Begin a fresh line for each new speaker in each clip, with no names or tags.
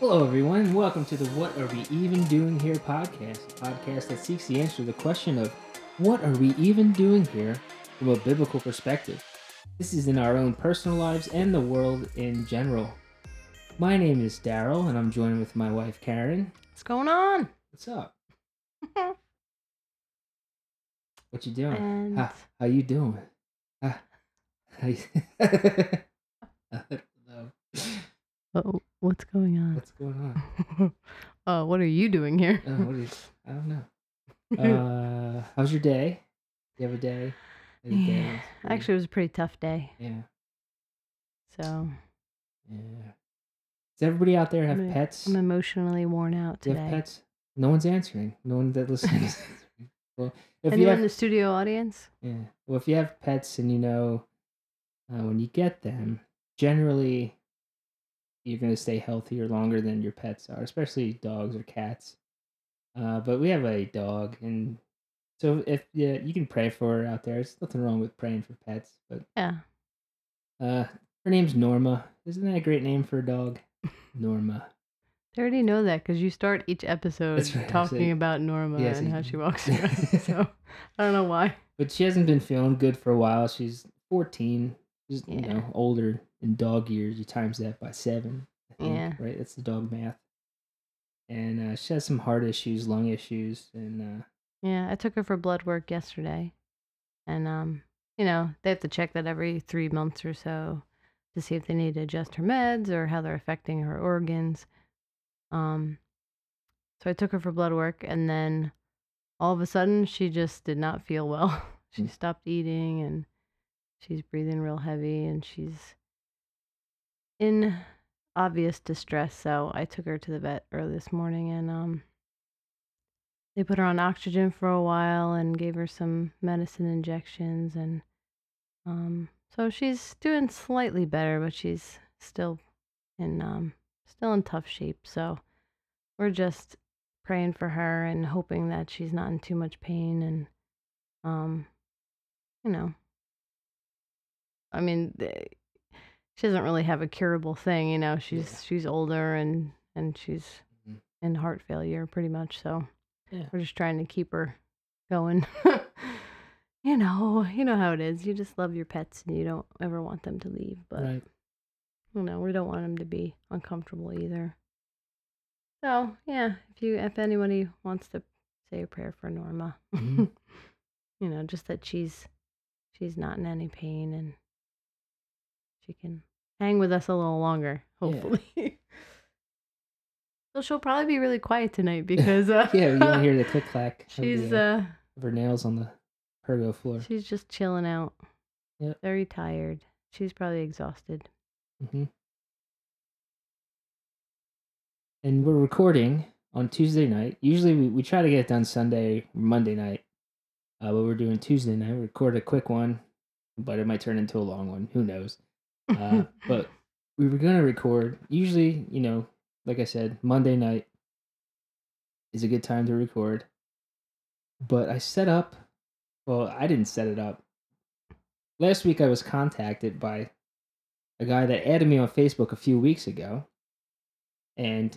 Hello, everyone. Welcome to the What Are We Even Doing Here podcast, a podcast that seeks the answer to the question of what are we even doing here from a biblical perspective. This is in our own personal lives and the world in general. My name is Daryl, and I'm joined with my wife Karen.
What's going on?
What's up? What you doing?
And
How, how you doing? Ah, how you- I don't know.
Oh, what's going on?
What's going on?
uh, what are you doing here?
Oh, what is, I don't know. Uh, how's your day? You have a day? Has a day?
yeah, actually, it was a pretty tough day.
Yeah.
So
Yeah. Does everybody out there have
I'm
pets?
I'm emotionally worn out
Do you have pets? No one's answering. No one that listens. well, if
Anyone
you
in the studio audience?
yeah. Well, if you have pets and you know uh, when you get them, generally you're going to stay healthier longer than your pets are, especially dogs or cats. Uh, but we have a dog, and so if yeah, you can pray for her out there. There's nothing wrong with praying for pets, but
Yeah.
uh, her name's Norma. Isn't that a great name for a dog? Norma.
I already know that because you start each episode
right,
talking
say-
about Norma
Yes,
and how she walks around. so I don't know why.
But she hasn't been feeling good for a while. She's 14. She's, you know, older in dog years. You times that by seven. Think,
Yeah.
Right? That's the dog math. And uh, she has some heart issues, lung issues. And uh,
Yeah, I took her for blood work yesterday, and um, you know, they have to check that every three months or so to see if they need to adjust her meds or how they're affecting her organs. Um, so I took her for blood work, and then all of a sudden, she just did not feel well. she
Mm.
stopped eating, and she's breathing real heavy, and she's in obvious distress. So I took her to the vet early this morning, and um, they put her on oxygen for a while and gave her some medicine injections and um so she's doing slightly better but she's still in um still in tough shape so we're just praying for her and hoping that she's not in too much pain and um you know i mean she doesn't really have a curable thing you know she's
Yeah.
she's older and and she's
Mhm.
in heart failure pretty much so
Yeah.
we're just trying to keep her going. you know, you know how it is. You just love your pets and you don't ever want them to leave, but
right.
you know, we don't want them to be uncomfortable either. So, yeah, if you if anybody wants to say a prayer for Norma,
Mhm.
you know, just that she's she's not in any pain and she can hang with us a little longer,
Yeah.
hopefully. so she'll probably be really quiet tonight because uh,
Yeah, you don't hear the click clack of,
she's
the, uh,
uh
of her nails on the pergo floor.
She's just chilling out.
Yep.
Very tired. She's probably exhausted.
Mm-hmm. And we're recording on Tuesday night. Usually we, we try to get it done Sunday or Monday night. Uh, but we're doing Tuesday night. We record a quick one, but it might turn into a long one. Who knows? Uh, but we were going to record. Usually, you know, like I said, Monday night is a good time to record. But I set up, well, I didn't set it up. Last week I was contacted by a guy that added me on Facebook a few weeks ago. And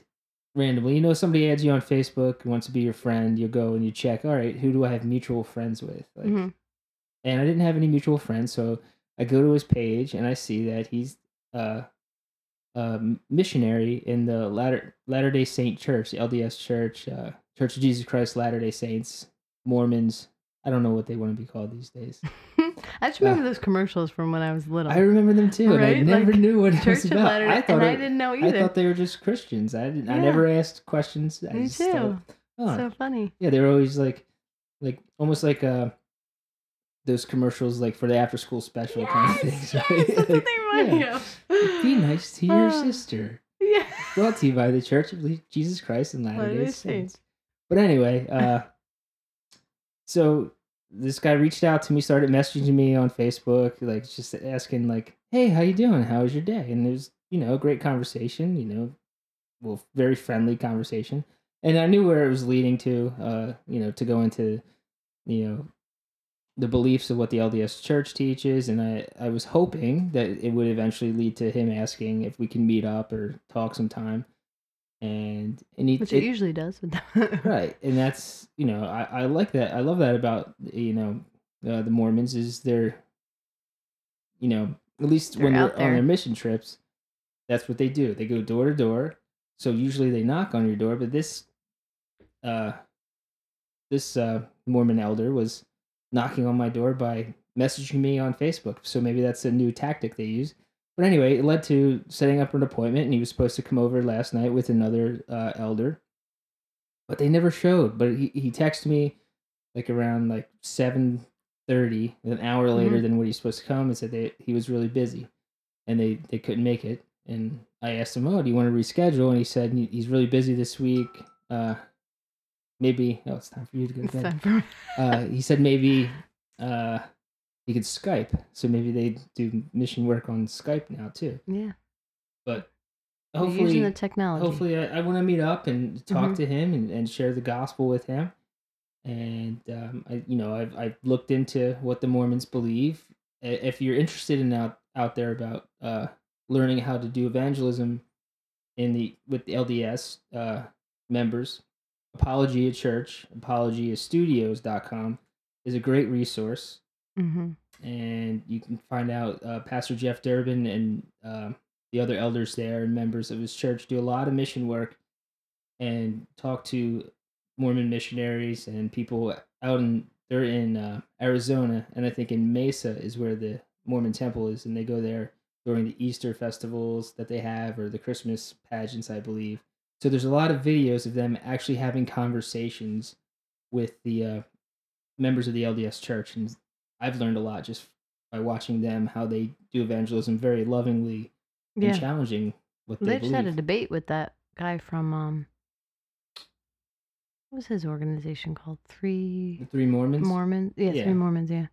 randomly, you know, somebody adds you on Facebook, wants to be your friend, you go and you check, all right, who do I have mutual friends with? Like,
Mhm.
and I didn't have any mutual friends, so I go to his page and I see that he's uh, a missionary in the Latter Latter Day Saint Church, the LDS Church, uh, Church of Jesus Christ Latter Day Saints, Mormons. I don't know what they want to be called these days.
I just remember those commercials from when I was little.
I remember them too, and I never
Like,
knew what it
Church
was about.
Latter
I thought
and I didn't know either.
I thought they were just Christians. I didn't. I never asked questions. I
Me too.
thought, oh,
So funny.
yeah, they were always like, like almost like uh, those commercials like for the after school special kind of things.
Yes, yes,
right?
that's what they
yeah.
of.
Be nice to your
Ah.
sister.
Yeah.
Brought to you by the Church of Jesus Christ and Latter Day. Saints. But anyway, uh, so this guy reached out to me, started messaging me on Facebook, like just asking, like, "Hey, how you doing? How was your day?" And it was, you know, a great conversation. You know, well, very friendly conversation. And I knew where it was leading to. Uh, you know, to go into, you know, the beliefs of what the LDS Church teaches, and I I was hoping that it would eventually lead to him asking if we can meet up or talk sometime. and and he,
Which it, usually does. With that.
right, and that's you know I I like that I love that about you know uh, the Mormons is they're you know at least
They're
when they're on their mission trips, that's what they do. They go door to door. So usually they knock on your door, but this uh this uh Mormon elder was knocking on my door by messaging me on Facebook. So maybe that's a new tactic they use. But anyway, it led to setting up an appointment, and he was supposed to come over last night with another uh, elder, but they never showed. But he, he texted me like around like seven thirty, an hour later
Mhm.
than what he's supposed to come, and said that he was really busy, and they they couldn't make it. And I asked him, "Oh, do you want to reschedule?" And he said he's really busy this week. Uh, maybe oh, it's time for you to go bed
for-
uh, he said maybe uh, he could Skype, so maybe they do mission work on Skype now too.
yeah.
But
They're using
hopefully,
the technology.
hopefully, I, I want to meet up and talk
Mhm.
to him and, and share the gospel with him. And um, I, you know, I've I've looked into what the Mormons believe. If you're interested in out out there about uh, learning how to do evangelism in the with the LDS uh, members, Apologia Church, apologiastudios.com is a great resource
hmm
and you can find out uh, Pastor Jeff Durbin and um the other elders there and members of his church do a lot of mission work and talk to Mormon missionaries and people out in they're in uh, Arizona and I think in Mesa is where the Mormon temple is and they go there during the Easter festivals that they have or the Christmas pageants I believe. So there's a lot of videos of them actually having conversations with the uh, members of the LDS church and I've learned a lot just by watching them how they do evangelism very lovingly and
Yeah.
challenging what they
They just had a debate with that guy from um. What was his organization called? Three
the three Mormons.
Mormons. Yeah,
Yeah.
three Mormons. Yeah.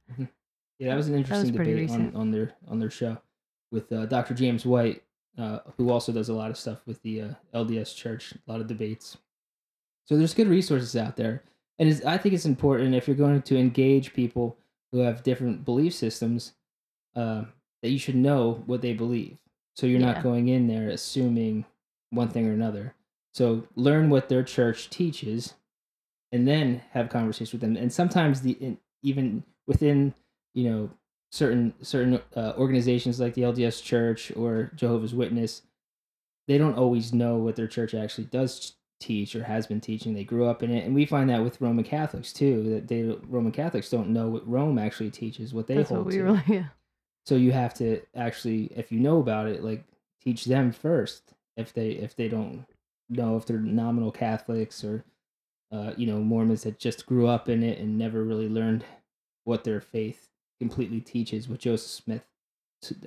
Yeah, that was an interesting
pretty
debate on,
recent.
on their on their show with uh, Dr. James White, uh, who also does a lot of stuff with the uh, LDS Church, a lot of debates. So there's good resources out there, and it's, I think it's important if you're going to engage people who have different belief systems, uh, that you should know what they believe. So you're
Yeah.
not going in there assuming one thing or another. So learn what their church teaches, and then have conversations with them. And sometimes the in, even within you know certain certain uh, organizations like the LDS Church or Jehovah's Witness, they don't always know what their church actually does teach or has been teaching. They grew up in it, and we find that with Roman Catholics too. That they Roman Catholics don't know what Rome actually teaches, what they
That's
hold
what
to.
really. Yeah.
So you have to actually, if you know about it, like teach them first. If they if they don't know if they're nominal Catholics or uh, you know Mormons that just grew up in it and never really learned what their faith completely teaches, what Joseph Smith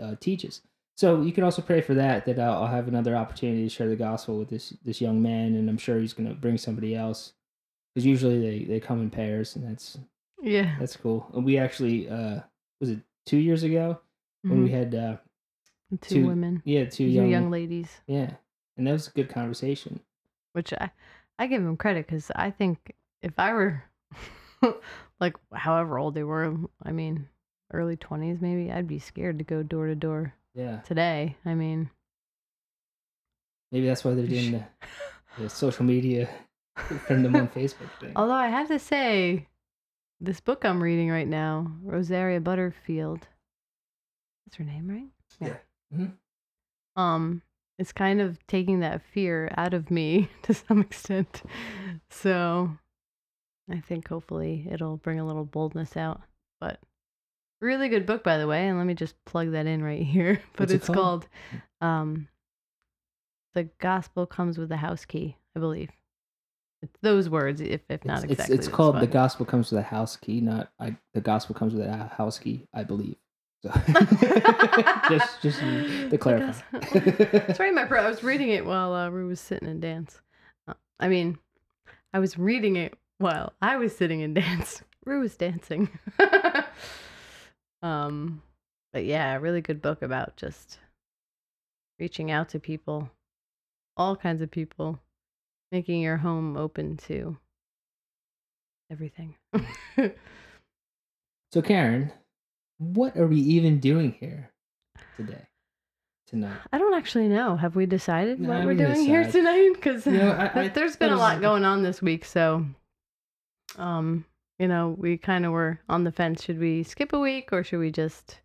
uh, teaches. So you can also pray for that. That I'll, I'll have another opportunity to share the gospel with this this young man, and I'm sure he's going to bring somebody else. Because usually they, they come in pairs, and that's
Yeah.
that's cool. And we actually uh, was it two years ago when we
Mhm.
had uh,
two,
two-
women,
yeah two
two
young,
young, ladies.
yeah, and that was a good conversation.
which I, I give them credit because I think if I were like however old they were, I mean, early 20s maybe, I'd be scared to go door to door
Yeah,
today. I mean,
maybe that's why they're doing the, the social media friend them on Facebook thing.
although I have to say, this book I'm reading right now, Rosaria Butterfield, that's her name, right?
Yeah. Mhm.
Um, it's kind of taking that fear out of me to some extent. So I think hopefully it'll bring a little boldness out. But really good book, by the way. And let me just plug that in right here. But
What's it
it's
called?
called um, The Gospel Comes with a House Key, I believe. It's those words, if, if not
It's,
exactly.
it's, it's called the gospel comes with a house key, not I. The gospel comes with a house key, I believe. So just just to
The
clarify.
That's right, my pro. I was reading it while uh, Rue was sitting in dance. Uh, I mean, I was reading it while I was sitting in dance. Rue was dancing. Um, but yeah, a really good book about just reaching out to people, all kinds of people, making your home open to everything.
So Karen, what are we even doing here today? tonight?
I don't actually know. Have we decided
No,
what
we
we're doing here tonight? Because
You know,
there's been a lot going on this week, so um, you know, we kind of were on the fence. Should we skip a week or should we just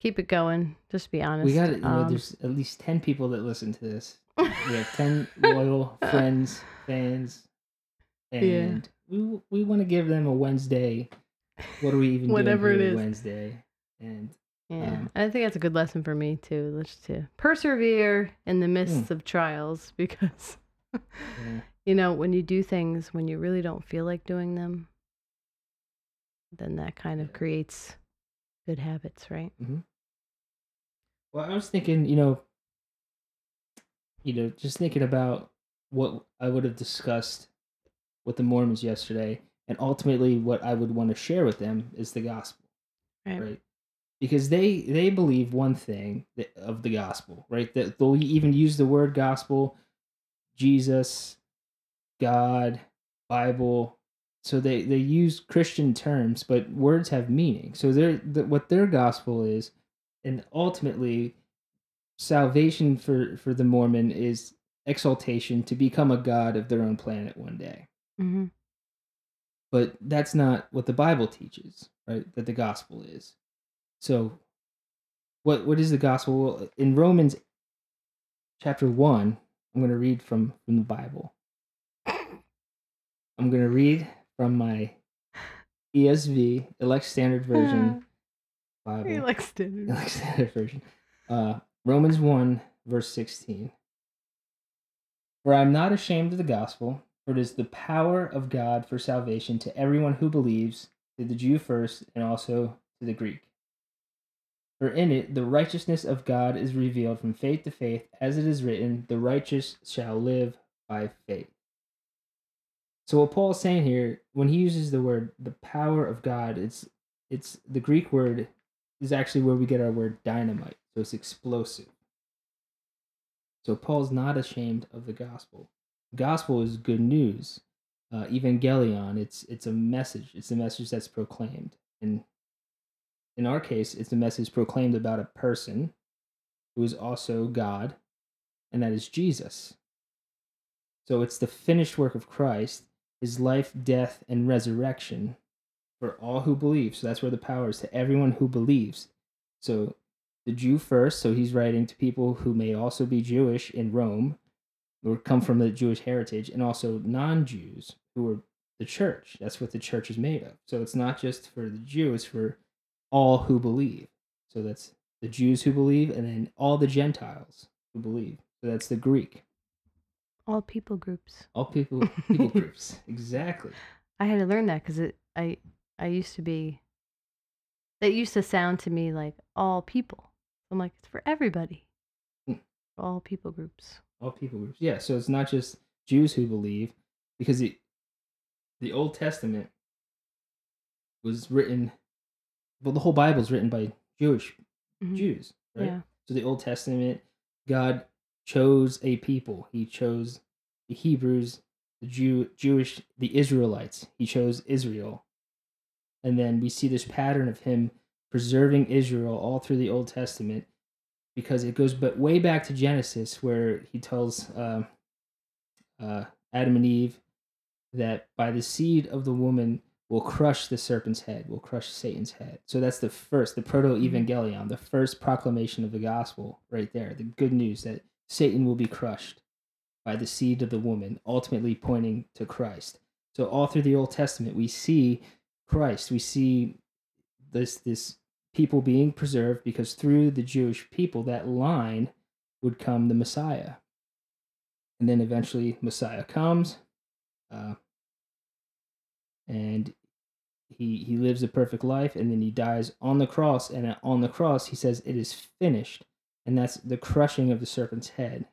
keep it going? Just be honest.
We got it.
Um,
there's at least ten people that listen to this. We have ten loyal friends, fans,
Yeah.
and we we want to give them a Wednesday. What are we even
Whatever
doing
it is.
Wednesday? And
Yeah,
Um,
I think that's a good lesson for me too. Let's to persevere in the midst
Hmm.
of trials because
yeah,
you know when you do things when you really don't feel like doing them, then that kind of creates good habits, right? Mm-hmm.
well, I was thinking, you know, you know, just thinking about what I would have discussed with the Mormons yesterday, and ultimately what I would want to share with them is the gospel.
Right.
right because they they believe one thing that, of the gospel right that they'll even use the word gospel jesus god bible so they they use christian terms but words have meaning. So their the, what their gospel is and ultimately salvation for for the mormon is exaltation to become a god of their own planet one day.
Mm-hmm.
but that's not what the bible teaches right that the gospel is. So what what is the gospel? Well, in romans chapter 1 i'm going to read from from the bible. I'm going to read from my esv elect standard version bible.
Likes dinner.
Elect standard version. Uh romans 1 verse 16 for i'm not ashamed of the gospel for it is the power of god for salvation to everyone who believes to the jew first and also to the greek. For in it the righteousness of god is revealed from faith to faith as it is written the righteous shall live by faith so what paul's saying here when he uses the word the power of god it's it's the greek word is actually where we get our word dynamite. So it's explosive. So paul's not ashamed of the gospel. Gospel is good news. Uh, evangelion it's it's a message. It's a message that's proclaimed. And in our case it's a message proclaimed about a person who is also god and that is jesus. So it's the finished work of christ his life death and resurrection for all who believe so that's where the power is to everyone who believes so the jew first so he's writing to people who may also be jewish in rome or come from the Jewish heritage, and also non Jews who are the church. That's what the church is made of. So it's not just for the Jews, for all who believe. So that's the Jews who believe, and then all the Gentiles who believe. So that's the Greek.
All people groups.
All people people groups. Exactly.
I had to learn that because it I I used to be that used to sound to me like all people. I'm like it's for everybody.
Hmm.
All people groups.
All people groups. Yeah. So it's not just Jews who believe, because the the Old Testament was written. Well, the whole Bible is written by Jewish
Mhm.
Jews, right?
Yeah.
So the Old Testament, God chose a people. He chose the Hebrews, the Jew, Jewish, the Israelites. He chose Israel, and then we see this pattern of Him preserving Israel all through the Old Testament, because it goes but way back to Genesis, where He tells uh, uh, Adam and Eve that by the seed of the woman will crush the serpent's head, will crush Satan's head. So that's the first, the proto evangelion, the first proclamation of the gospel right there. The good news that Satan will be crushed by the seed of the woman, ultimately pointing to Christ. So all through the Old Testament, we see Christ. We see this this people being preserved because through the Jewish people, that line would come the Messiah. And then eventually Messiah comes, uh, and he he lives a perfect life and then he dies on the cross and on the cross he says it is finished and that's the crushing of the serpent's head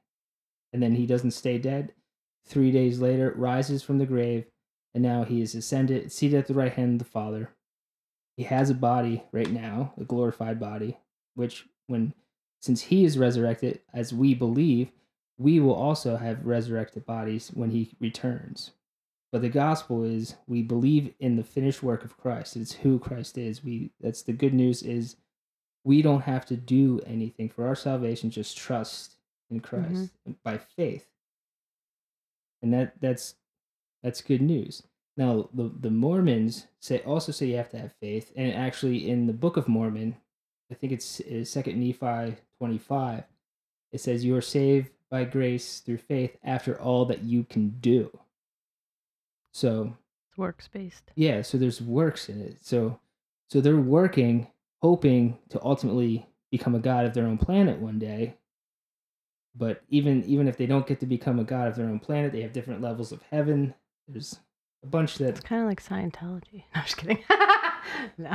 and then he doesn't stay dead 3 days later rises from the grave and now he is ascended seated at the right hand of the father he has a body right now a glorified body which when since he is resurrected as we believe we will also have resurrected bodies when he returns but the gospel is we believe in the finished work of Christ. It's who Christ is. We that's the good news is we don't have to do anything for our salvation, just trust in Christ mm-hmm. by faith. And that that's that's good news. Now the the Mormons say also say you have to have faith, and actually in the Book of Mormon, I think it's, it's Second Nephi twenty five, it says you are saved by grace through faith after all that you can do. So
It's works based.
yeah, so there's works in it. So so they're working, hoping to ultimately become a god of their own planet one day. But even even if they don't get to become a god of their own planet, they have different levels of heaven. There's a bunch that
It's kind of like Scientology. No, I'm just kidding. no,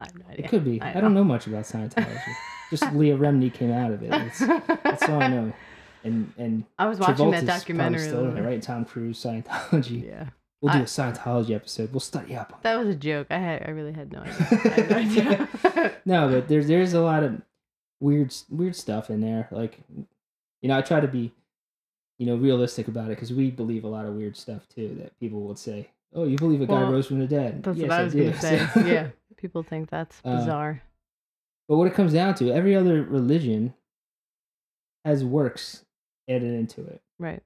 I have no idea.
it could be. I, don't know much about Scientology. Just Leah Remini came out of it. That's, that's all I know. And and
I was watching that
Travolta's probably
documentary.
Still in
the
it, right? Tom Cruise, Scientology.
Yeah,
We'll do
I-
a Scientology episode. We'll study up on.
that was a joke. I had, I really had no idea. Had no idea.
no, but there's there's a lot of weird weird stuff in there. Like, you know, I try to be, you know, realistic about it because we believe a lot of weird stuff too. That people would say, "Oh, you believe a guy
Well,
rose from the dead?"
That's
yes,
what I was
do.
gonna say. Yeah, people think that's
Uh,
bizarre.
but what it comes down to, every other religion has works added into it,
right.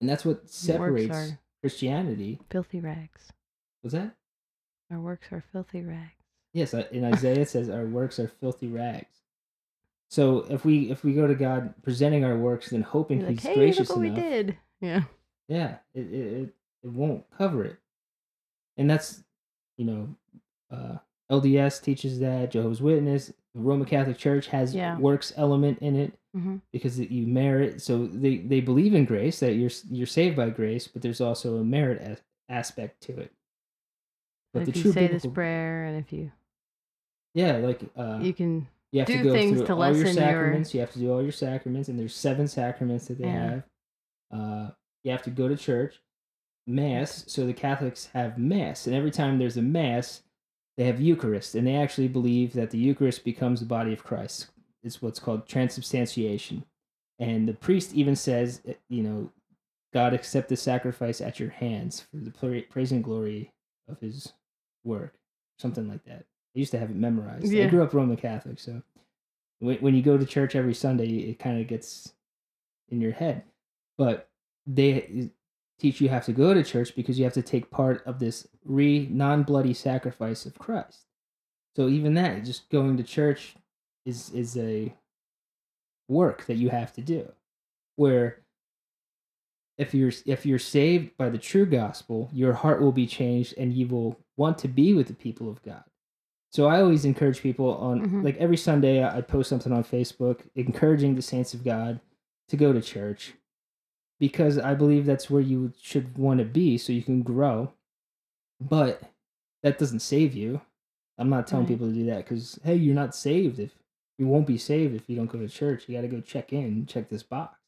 and that's what separates Christianity.
filthy rags.
Was that?
Our works are filthy rags.
Yes, uh, in Isaiah it says our works are filthy rags. So if we if we go to God presenting our works and hoping
You're like,
He's
hey,
gracious
look what
enough,
we did. Yeah.
yeah, it, it it it won't cover it, and that's you know, uh, LDS teaches that Jehovah's Witness, the Roman Catholic Church has
Yeah.
works element in it
hmm
because you merit. So they they believe in grace that you're you're saved by grace, but there's also a merit as, aspect to it.
But if you say this prayer and if you
yeah, like uh,
you can
You have to go
things
through
to
all your
lessen your-
sacraments. You have to do all your sacraments, and there's seven sacraments that they
Yeah.
have. Uh, you have to go to church, mass. So the Catholics have mass, and every time there's a mass, they have Eucharist, and they actually believe that the Eucharist becomes the body of Christ. It's what's called transubstantiation, and the priest even says, eh, you know, God accept the sacrifice at your hands for the praise and glory of His work, something like that. I used to have it memorized. I grew up Roman Catholic, so when, when you go to church every Sunday, it kind of gets in your head. But they teach you have to go to church because you have to take part of this re non bloody sacrifice of Christ. So even that, just going to church, is is a work that you have to do. Where if you're if you're saved by the true gospel, your heart will be changed and you will want to be with the people of God. So I always encourage people on
Mhm.
like every Sunday I I post something on Facebook encouraging the saints of God to go to church because I believe that's where you should want to be so you can grow. But that doesn't save you. I'm not telling
Right.
people to do that cuz hey, you're not saved if you won't be saved if you don't go to church. You got to go check in, check this box.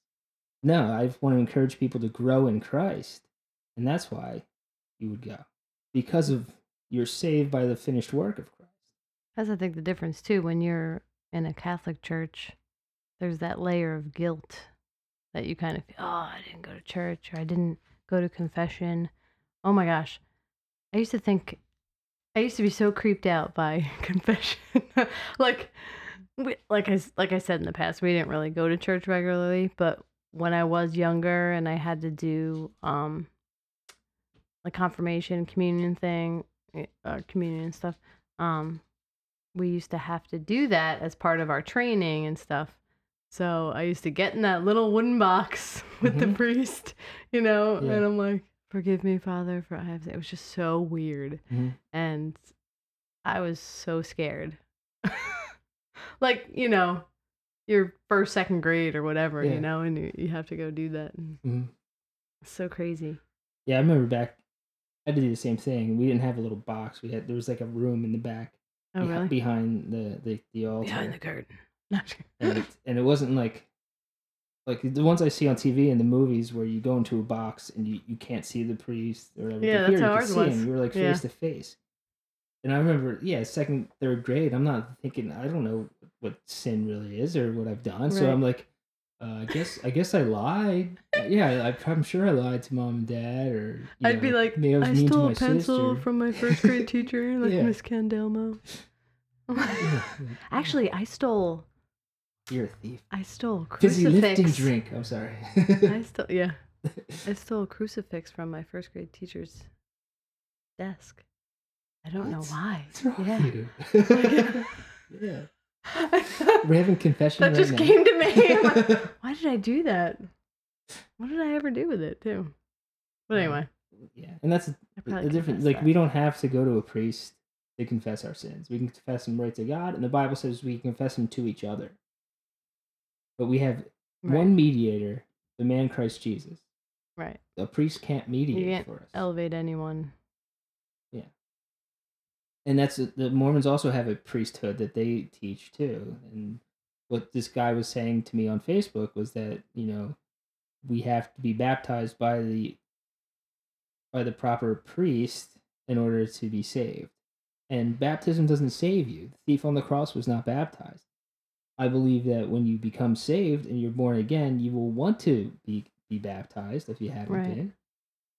No, I want to encourage people to grow in Christ. And that's why you would go. Because of you're saved by the finished work of Christ.
That's I think the difference too. When you're in a Catholic church, there's that layer of guilt that you kind of feel. Oh, I didn't go to church, or I didn't go to confession. Oh my gosh, I used to think, I used to be so creeped out by confession. like, we, like I like I said in the past, we didn't really go to church regularly, but when I was younger and I had to do um, the confirmation communion thing, eh, uh, communion and stuff, um, we used to have to do that as part of our training and stuff. So I used to get in that little wooden box with the
Mhm.
priest, you know,
Yeah.
and I'm like, "Forgive me, Father, for I have." It was just so weird,
Mhm.
and I was so scared. like you know, your first, second grade or whatever,
Yeah.
you know, and you, you have to go do that.
Mhm.
so crazy.
Yeah, I remember back. I had to do the same thing. We didn't have a little box. We had there was like a room in the back
Oh
behi-
really?
behind the the, the altar,
Behind the curtain.
And it, and it wasn't like like the ones I see on TV and the movies where you go into a box and you, you can't see the priest or whatever.
Yeah,
But
that's
here
how
you
ours
see him.
was.
You were like
Yeah.
face to face. And I remember, yeah, second, third grade. I'm not thinking. I don't know what sin really is or what I've done. So I'm like, uh, I guess I guess I lied. yeah, I, I'm sure I lied to mom and dad. Or
I'd be like,
I
I stole a pencil
sister.
from my first grade teacher, like
Yeah.
Miss Candelmo. Actually, I stole.
You're a thief.
I stole a
Fizzy
crucifix.
lifting drink. I'm sorry.
I stole. Yeah, I stole a crucifix from my first grade teacher's desk. I don't know why.
What's wrong
Yeah.
yeah. We're having confession
that
right
just
now.
came to me. Like, Why did I do that? What did I ever do with it too? But anyway,
yeah, and that's
probably
difference. Like
that.
we don't have to go to a priest to confess our sins. We can confess them right to God, and the Bible says we confess them to each other. But we have
Right.
one mediator, the man Christ Jesus.
right.
A priest can't mediate
You can't
for us.
elevate anyone.
And that's the Mormons also have a priesthood that they teach too. And what this guy was saying to me on Facebook was that you know we have to be baptized by the by the proper priest in order to be saved. And baptism doesn't save you. The thief on the cross was not baptized. I believe that when you become saved and you're born again, you will want to be be baptized if you haven't
Right.
been.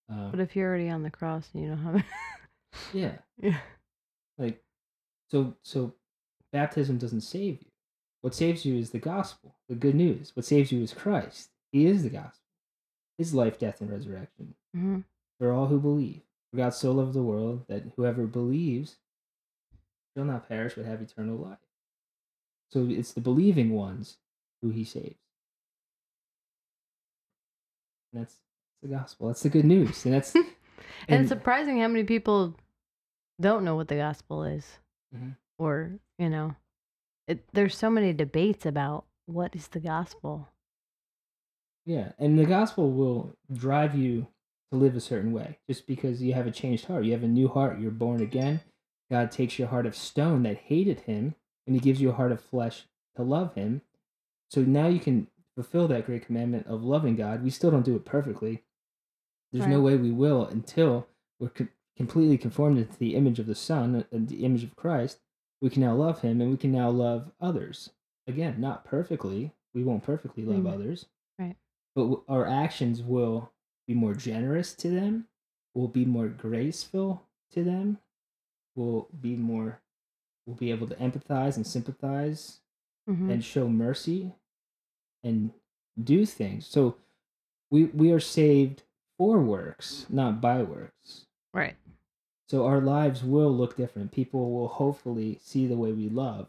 Um,
But if you're already on the cross and you don't have it,
yeah,
yeah,
like so so baptism doesn't save you. What saves you is the gospel the good news. What saves you is christ. He is the gospel. His life death and resurrection.
Hmm
for all who believe. For god so loved the world that whoever believes shall not perish but have eternal life. So it's the believing ones who he saves. And that's the gospel. That's the good news. And that's
and,
And-
surprising how many people don't know what the gospel is,
Mhm.
or you know, it, there's so many debates about what is the gospel.
Yeah, and the gospel will drive you to live a certain way just because you have a changed heart. You have a new heart. You're born again. God takes your heart of stone that hated him and he gives you a heart of flesh to love him. So now you can fulfill that great commandment of loving God. We still don't do it perfectly. There's no way we will until we're completely conformed into the image of the Son, and the image of Christ. We can now love him and we can now love others. Again, not perfectly. We won't perfectly love
Mm.
others
Right.
but our actions will be more generous to them will be more graceful to them will be more will be able to empathize and sympathize
hmm
and show mercy and do things so we we are saved for works not by works
Right.
so our lives will look different. People will hopefully see the way we love.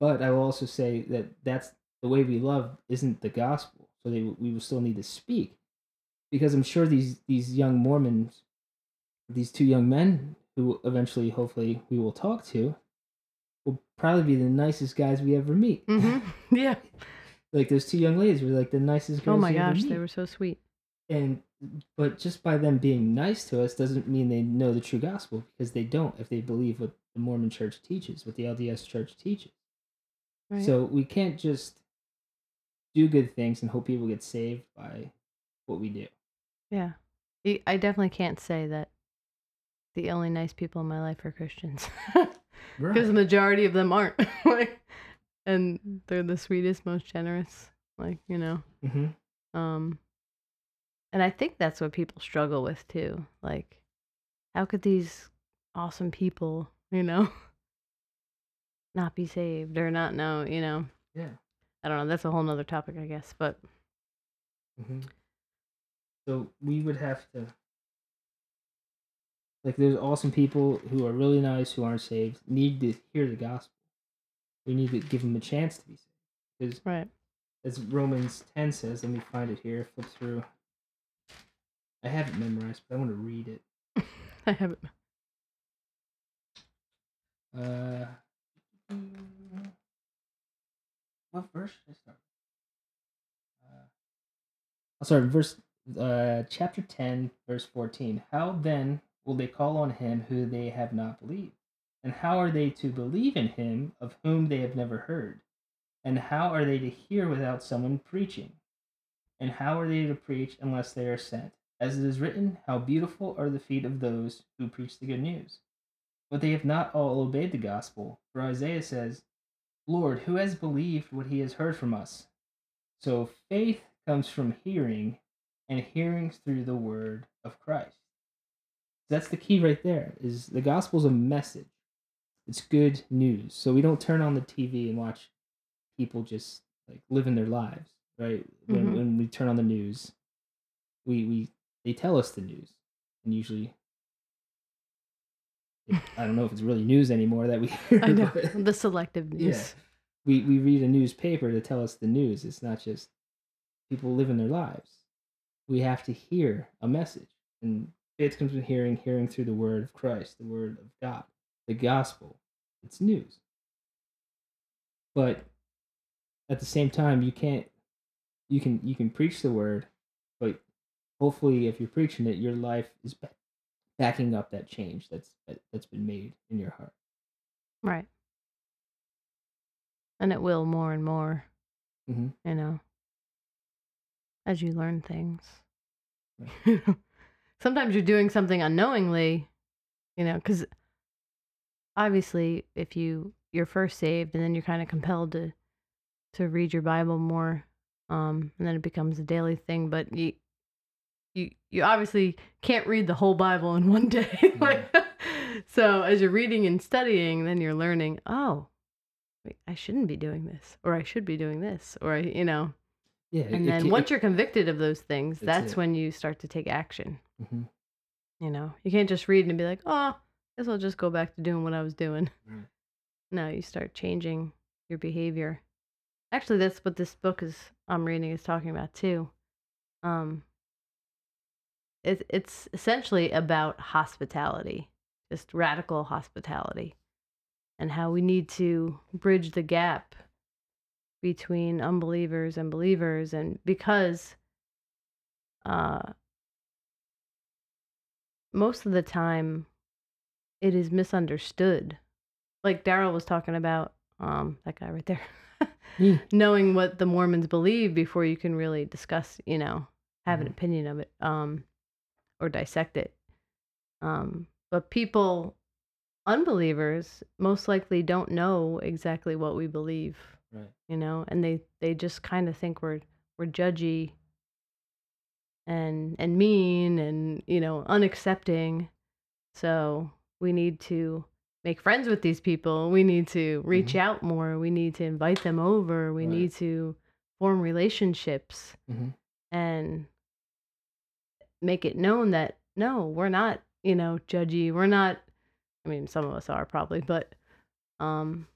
But i will also say that that's the way we love isn't the gospel. So they, we will still need to speak. Because i'm sure these these young mormons these two young men who eventually hopefully we will talk to will probably be the nicest guys we ever meet.
Hmm Yeah.
like those two young ladies were like the nicest girls
Oh my gosh, they were so sweet.
and but just by them being nice to us doesn't mean they know the true gospel because they don't if they believe what the Mormon church teaches, what the LDS church teaches.
Right.
So we can't just do good things and hope people get saved by what we do.
yeah, I definitely can't say that the only nice people in my life are Christians because the majority of them aren't. like, and they're the sweetest, most generous. Like you know.
hmm
Um, and I think that's what people struggle with too. Like, how could these awesome people, you know, not be saved or not know, you know?
Yeah.
I don't know. That's a whole nother topic, I guess. But
hmm So we would have to. Like, there's awesome people who are really nice who aren't saved, need to hear the gospel. We need to give them a chance to be saved. Because
right,
as Romans 10 says, let me find it here, flip through. I have it memorized, but I want to read it.
I haven't.
Uh, what verse should I start? Uh, I'll start verse, uh, chapter 10, verse 14. How then will they call on him who they have not believed? And how are they to believe in him of whom they have never heard? And how are they to hear without someone preaching? And how are they to preach unless they are sent? As it is written, How beautiful are the feet of those who preach the good news. But they have not all obeyed the gospel. For Isaiah says, Lord, who has believed what he has heard from us? So faith comes from hearing, and hearing through the word of Christ. That's the key right there. Is the gospel's a message. it's good news. So we don't turn on the TV and watch people just like living their lives, right? When
Mhm.
when we turn on the news, we we they tell us the news, and usually. I don't know if it's really news anymore that we hear.
I know the selective
yeah.
news.
We we read a newspaper to tell us the news. It's not just people living their lives. We have to hear a message. And faith comes from hearing, hearing through the word of Christ, the word of God, the gospel. It's news. But at the same time, you can't you can you can preach the word, hopefully if you're preaching it, your life is backing up that change that's that, that's been made in your heart.
Right. And it will more and more,
Mhm.
you know, as you learn things. Sometimes you're doing something unknowingly, you know, because obviously if you you're first saved and then you're kind of compelled to to read your Bible more, um, and then it becomes a daily thing, but you you you obviously can't read the whole Bible in one day. like, so as you're reading and studying, then you're learning, oh, wait, I shouldn't be doing this, or I should be doing this, or I, you know.
Yeah.
And then once you're convicted of those things,
That's it.
when you start to take action.
hmm
You know, you can't just read and be like, oh, guess I'll just go back to doing what I was doing.
Right.
No, you start changing your behavior. Actually, that's what this book is I'm reading is talking about too. Um, it, it's essentially about hospitality, just radical hospitality, and how we need to bridge the gap between unbelievers and believers, and because uh, most of the time it is misunderstood. Like Daryl was talking about, um, that guy right there.
Yeah.
Knowing what the Mormons believe before you can really discuss, you know, have an
Mhm.
opinion of it, um, or dissect it. Um, but people, unbelievers, most likely don't know exactly what we believe,
Right.
you know, and they they just kind of think we're we're judgy and and mean and you know unaccepting so we need to make friends with these people we need to reach
Mhm.
out more we need to invite them over we
Right.
need to form relationships
hmm
and make it known that no we're not you know judgy we're not i mean some of us are probably but um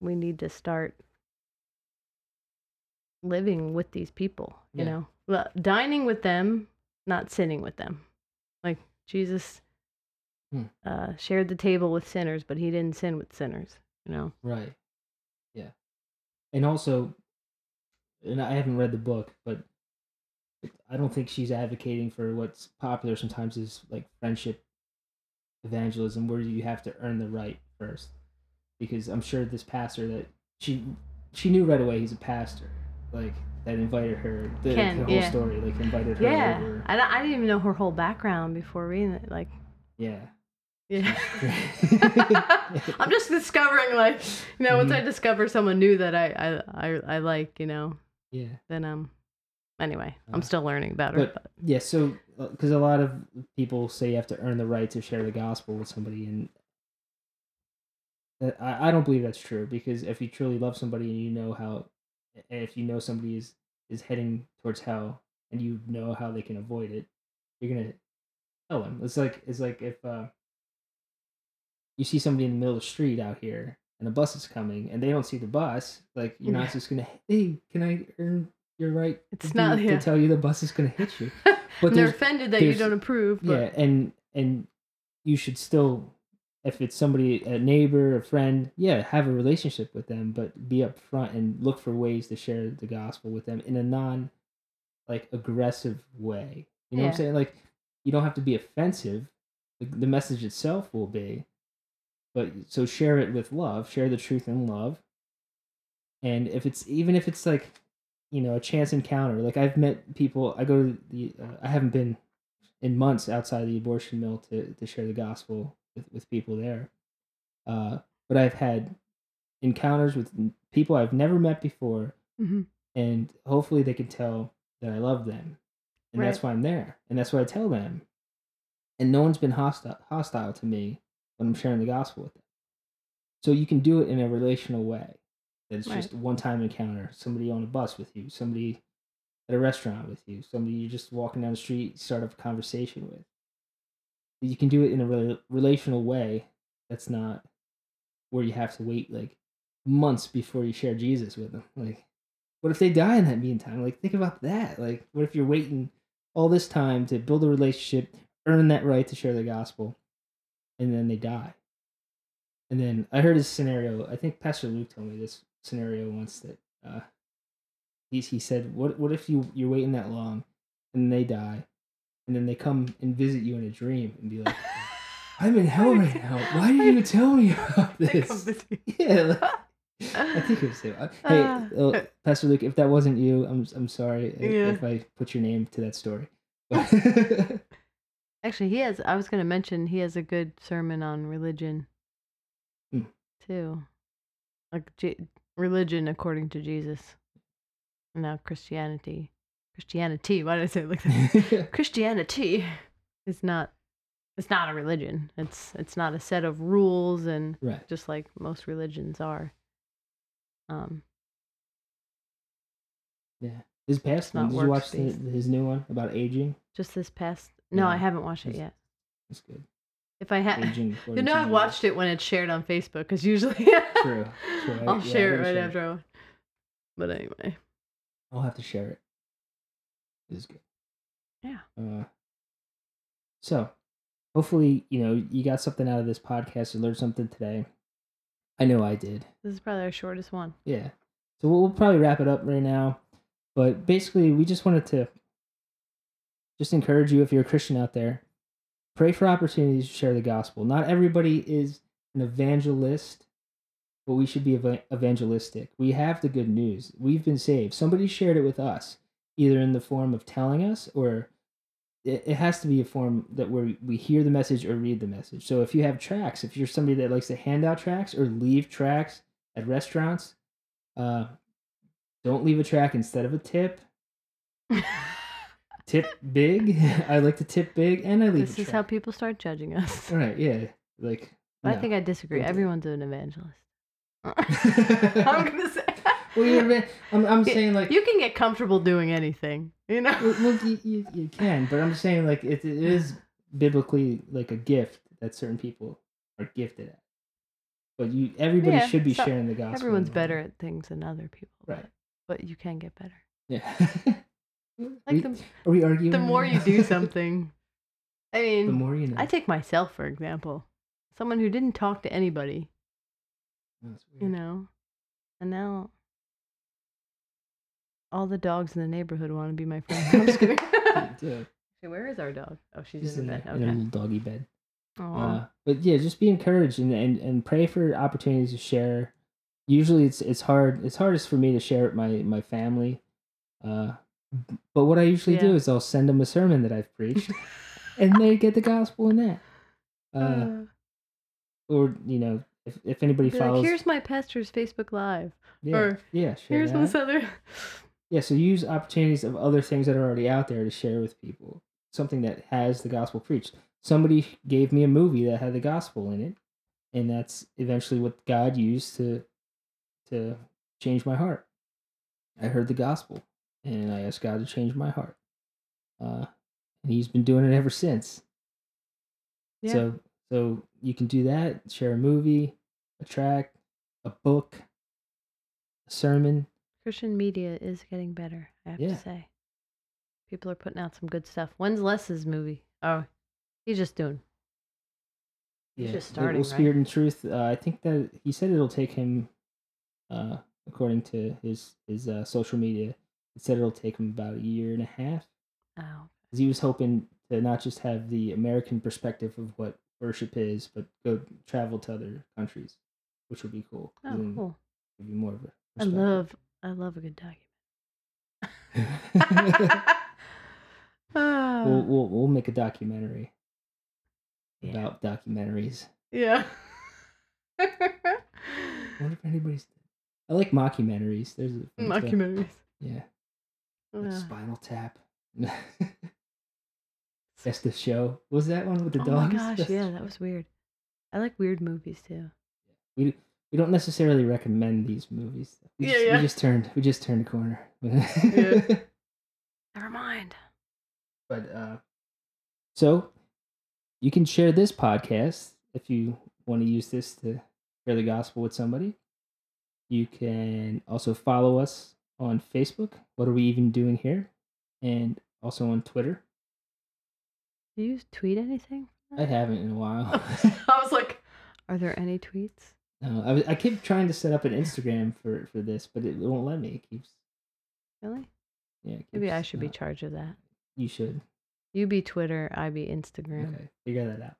we need to start living with these people you
Yeah.
know well, dining with them not sinning with them like jesus
Hmm.
uh shared the table with sinners but he didn't sin with sinners you know
Right. Yeah. And also, and I haven't read the book, but I don't think she's advocating for what's popular sometimes is like friendship evangelism, where you have to earn the right first. Because I'm sure this pastor that she she knew right away he's a pastor, like that invited her. The,
Ken,
the whole
yeah.
story, like invited her
yeah
over.
I, I didn't even know her whole background before reading it like
Yeah.
Yeah. I'm just discovering like you know, once I
Mhm.
discover someone new that I I, I, I like, you know,
Yeah.
then um anyway, I'm
Uh,
still learning about her.
but-
But,
Yeah, so because a lot of people say you have to earn the right to share the gospel with somebody, and I, I don't believe that's true. Because if you truly love somebody and you know how, if you know somebody is is heading towards hell and you know how they can avoid it, you're gonna tell them. It's like it's like if uh, you see somebody in the middle of the street out here and a bus is coming and they don't see the bus, like you're not
Yeah.
just gonna hey, can I earn your right
It's
to,
not-
to
yeah.
tell you the bus is gonna hit you?
But they're offended that you don't approve. But
yeah and and you should still if it's somebody a neighbor a friend yeah have a relationship with them but be upfront and look for ways to share the gospel with them in a non like aggressive way you know what i'm saying like you don't have to be offensive the message itself will be but so share it with love share the truth in love and if it's even if it's like you know a chance encounter like i've met people i go to the uh, i haven't been in months outside the abortion mill to, to share the gospel with, with people there. Uh, but I've had encounters with people I've never met before,
Mhm.
and hopefully they can tell that I love them, and that's why I'm there, and that's why I tell them. And no one's been hostile hostile to me when I'm sharing the gospel with them. So you can do it in a relational way. It's
Right.
just a one-time encounter. Somebody on a bus with you. Somebody at a restaurant with you. Somebody you're just walking down the street, start up a conversation with. You can do it in a rela- relational way. That's not where you have to wait like months before you share Jesus with them. Like, what if they die in that meantime? Like, think about that. Like, what if you're waiting all this time to build a relationship, earn that right to share the gospel, and then they die? And then I heard this scenario. I think Pastor Luke told me this scenario once that uh, he he said, "What what if you you're waiting that long, and they die, and then they come and visit you in a dream and be like." I'm in hell right now. Why didn't you tell me about this? Yeah, like, I think it was him. Hey,
Ah.
uh, Pastor Luke, if that wasn't you, I'm I'm sorry if,
Yeah.
if I put your name to that story.
Actually, he has. I was going to mention he has a good sermon on religion,
Hmm.
too, like J- religion according to Jesus. Now Christianity, Christianity. Why did I say it like that? Christianity is not. It's not a religion. It's it's not a set of rules and
right.
just like most religions are. Um,
Yeah. His past. Did you watch the, his new one about aging?
just this past. No, I haven't watched it yet.
It's good.
If I had, you know, I've watched it when it's shared on Facebook because usually
True. True.
I'll
yeah,
share it right
share it.
after. I, but anyway,
I'll have to share it. It is good.
Yeah.
Uh, so, hopefully, you know, you got something out of this podcast and learned something today. I know I did.
this is probably our shortest one.
Yeah. So we'll, we'll probably wrap it up right now. But basically, we just wanted to just encourage you if you're a Christian out there, pray for opportunities to share the gospel. Not everybody is an evangelist, but we should be eva- evangelistic. We have the good news. We've been saved. Somebody shared it with us, either in the form of telling us or it, it has to be a form that where we hear the message or read the message. So if you have tracks, if you're somebody that likes to hand out tracks or leave tracks at restaurants, uh, don't leave a track instead of a tip. Tip big. I like to tip big, and I leave.
this is how people start judging us.
All right. Yeah. Like.
I
no.
think I disagree.
Don't do it.
Everyone's an evangelist. I'm gonna say.
well, you're, I'm, I'm
Yeah,
saying like
you can get comfortable doing anything. You know.
well, you, you, you can, but I'm saying like it, it is biblically like a gift that certain people are gifted at. But you, everybody
Yeah,
should be
so-
sharing the gospel.
Everyone's better at things than other people.
Right.
But you can get better.
Yeah.
Like
We-
the
are we arguing?
the
right
more
now?
you do something. I mean,
the more you know.
I take myself for example. Someone who didn't talk to anybody,
That's
you know, and now all the dogs in the neighborhood want to be my friend. I'm just kidding.
Yeah,
Hey, Where is our dog? Oh, she's,
Just
in
in,
the
a,
bed.
in a little doggy bed. Uh, but yeah, just be encouraged and, and, and pray for opportunities to share. Usually, it's it's hard. It's hardest for me to share with my my family. Uh, but what I usually do is I'll send them a sermon that I've preached, and they get the gospel in that. Uh,
Uh,
or you know, if if anybody
be like,
follows,
here's my pastor's Facebook Live.
yeah,
or,
yeah, share
Here's
that.
this other.
Yeah, so use opportunities of other things that are already out there to share with people. Something that has the gospel preached. Somebody gave me a movie that had the gospel in it, and that's eventually what God used to to change my heart. I heard the gospel, and I asked God to change my heart. Uh, and He's been doing it ever since.
Yeah.
So so you can do that. Share a movie, a track, a book, a sermon.
Christian media is getting better, I have
Yeah.
to say. People are putting out some good stuff. When's Les's movie? Oh, he's just doing. He's just
the- well,
starting, right?
Spirit and Truth. Uh, I think that he said it'll take him, uh, according to his his uh, social media, it said it'll take him about a year and a half.
Oh,
Because he was hoping to not just have the American perspective of what worship is, but go travel to other countries, which would be cool.
oh, cool.
Give you more of a.
I love, I love a good document. Ah,
we'll, we'll we'll make a documentary
yeah.
about documentaries.
yeah.
I wonder if anybody's. I like mockumentaries. There's a too. Yeah. Like. Spinal Tap. That's the show. Was that one with the
oh
dogs?
my gosh,
That's-
yeah, that was weird. I like weird movies too.
We we don't necessarily recommend these movies. We
Yeah,
just,
yeah.
We just turned we just turned a corner.
Never mind.
But uh, so you can share this podcast if you want to use this to share the gospel with somebody. You can also follow us on Facebook. What are we even doing here? And also on Twitter.
Do you tweet anything?
I haven't in a while.
I was like, are there any tweets?
no, I, was- I keep trying to set up an Instagram for for this, but it won't let me. It keeps
Really?
yeah. it
Maybe I
keeps
should be charge of that.
You should.
You be Twitter, I be Instagram.
Okay, figure that out.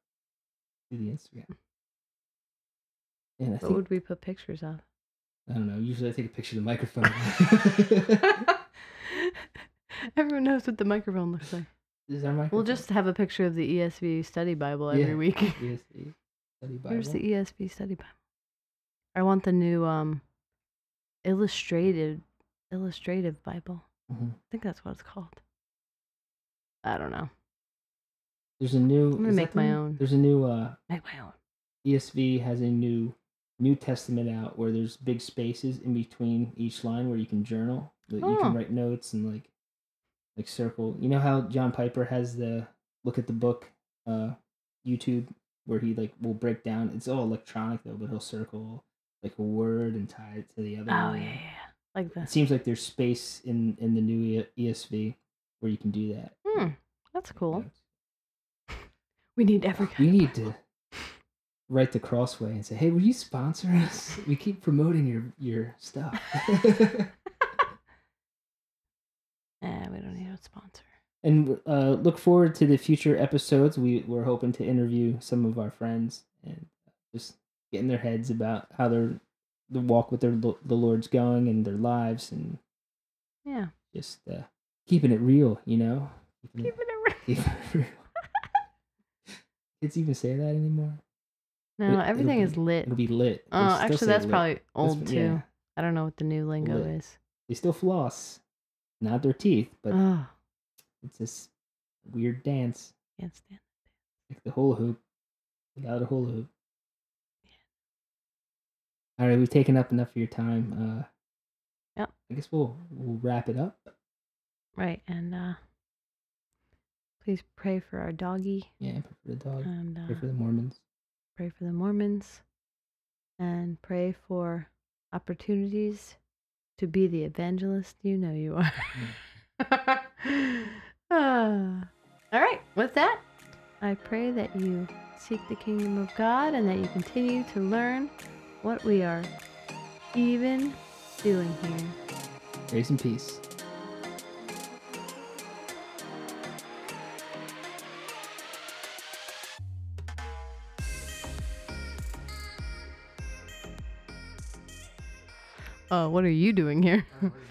Do the Instagram. And I
What
think
would we put pictures of?
I don't know. Usually, I take a picture of the microphone.
Everyone knows what the microphone looks like.
Is our microphone?
We'll just have a picture of the ESV study Bible every
Yeah,
week.
ESV study Bible.
Here's the ESV study Bible. I want the new um illustrated illustrative Bible.
Mhm.
I think that's what it's called. I don't know.
There's a new. I'm gonna
make my
new-
own.
There's a new. uh
Make my own.
ESV has a new New Testament out where there's big spaces in between each line where you can journal. That you
Oh.
can write notes and like like circle. You know how John Piper has the look at the book uh YouTube where he like will break down. It's all electronic though, but he'll circle like a word and tie it to the other.
Oh
one.
yeah, yeah. Like
It seems like there's space in in the new ESV where you can do that.
Hmm. That's cool. We need every
We need to write the Crossway and say, "Hey, will you sponsor us? We keep promoting your your stuff."
Eh, we don't need a sponsor.
and uh, look forward to the future episodes. We we're hoping to interview some of our friends and just get in their heads about how their the walk with their the Lord's going and their lives and
Yeah.
just uh, keeping it real. You know, keeping
Keep
it, keeping it real. Kids even say that anymore.
No,
It'll-
everything
it'll
is lit.
It'll be lit.
Oh,
still
actually, that's
lit.
probably old
That's-
too.
yeah.
I don't know what the new lingo
Lit.
is.
They still floss, not their teeth, but
oh,
it's this weird dance,
can't stand.
like the hula hoop, without a hula hoop. Yeah. All right, we've taken up enough of your time. Uh,
Yep.
I guess we'll we'll wrap it up.
Right, and uh please pray for our doggy
Yeah, pray for the dog.
and uh,
Pray for the Mormons.
Pray for the Mormons and pray for opportunities to be the evangelist you know you are. Ah. all right, with that, I pray that you seek the kingdom of God and that you continue to learn what we are even doing here.
Grace and peace.
Oh, what are you doing here?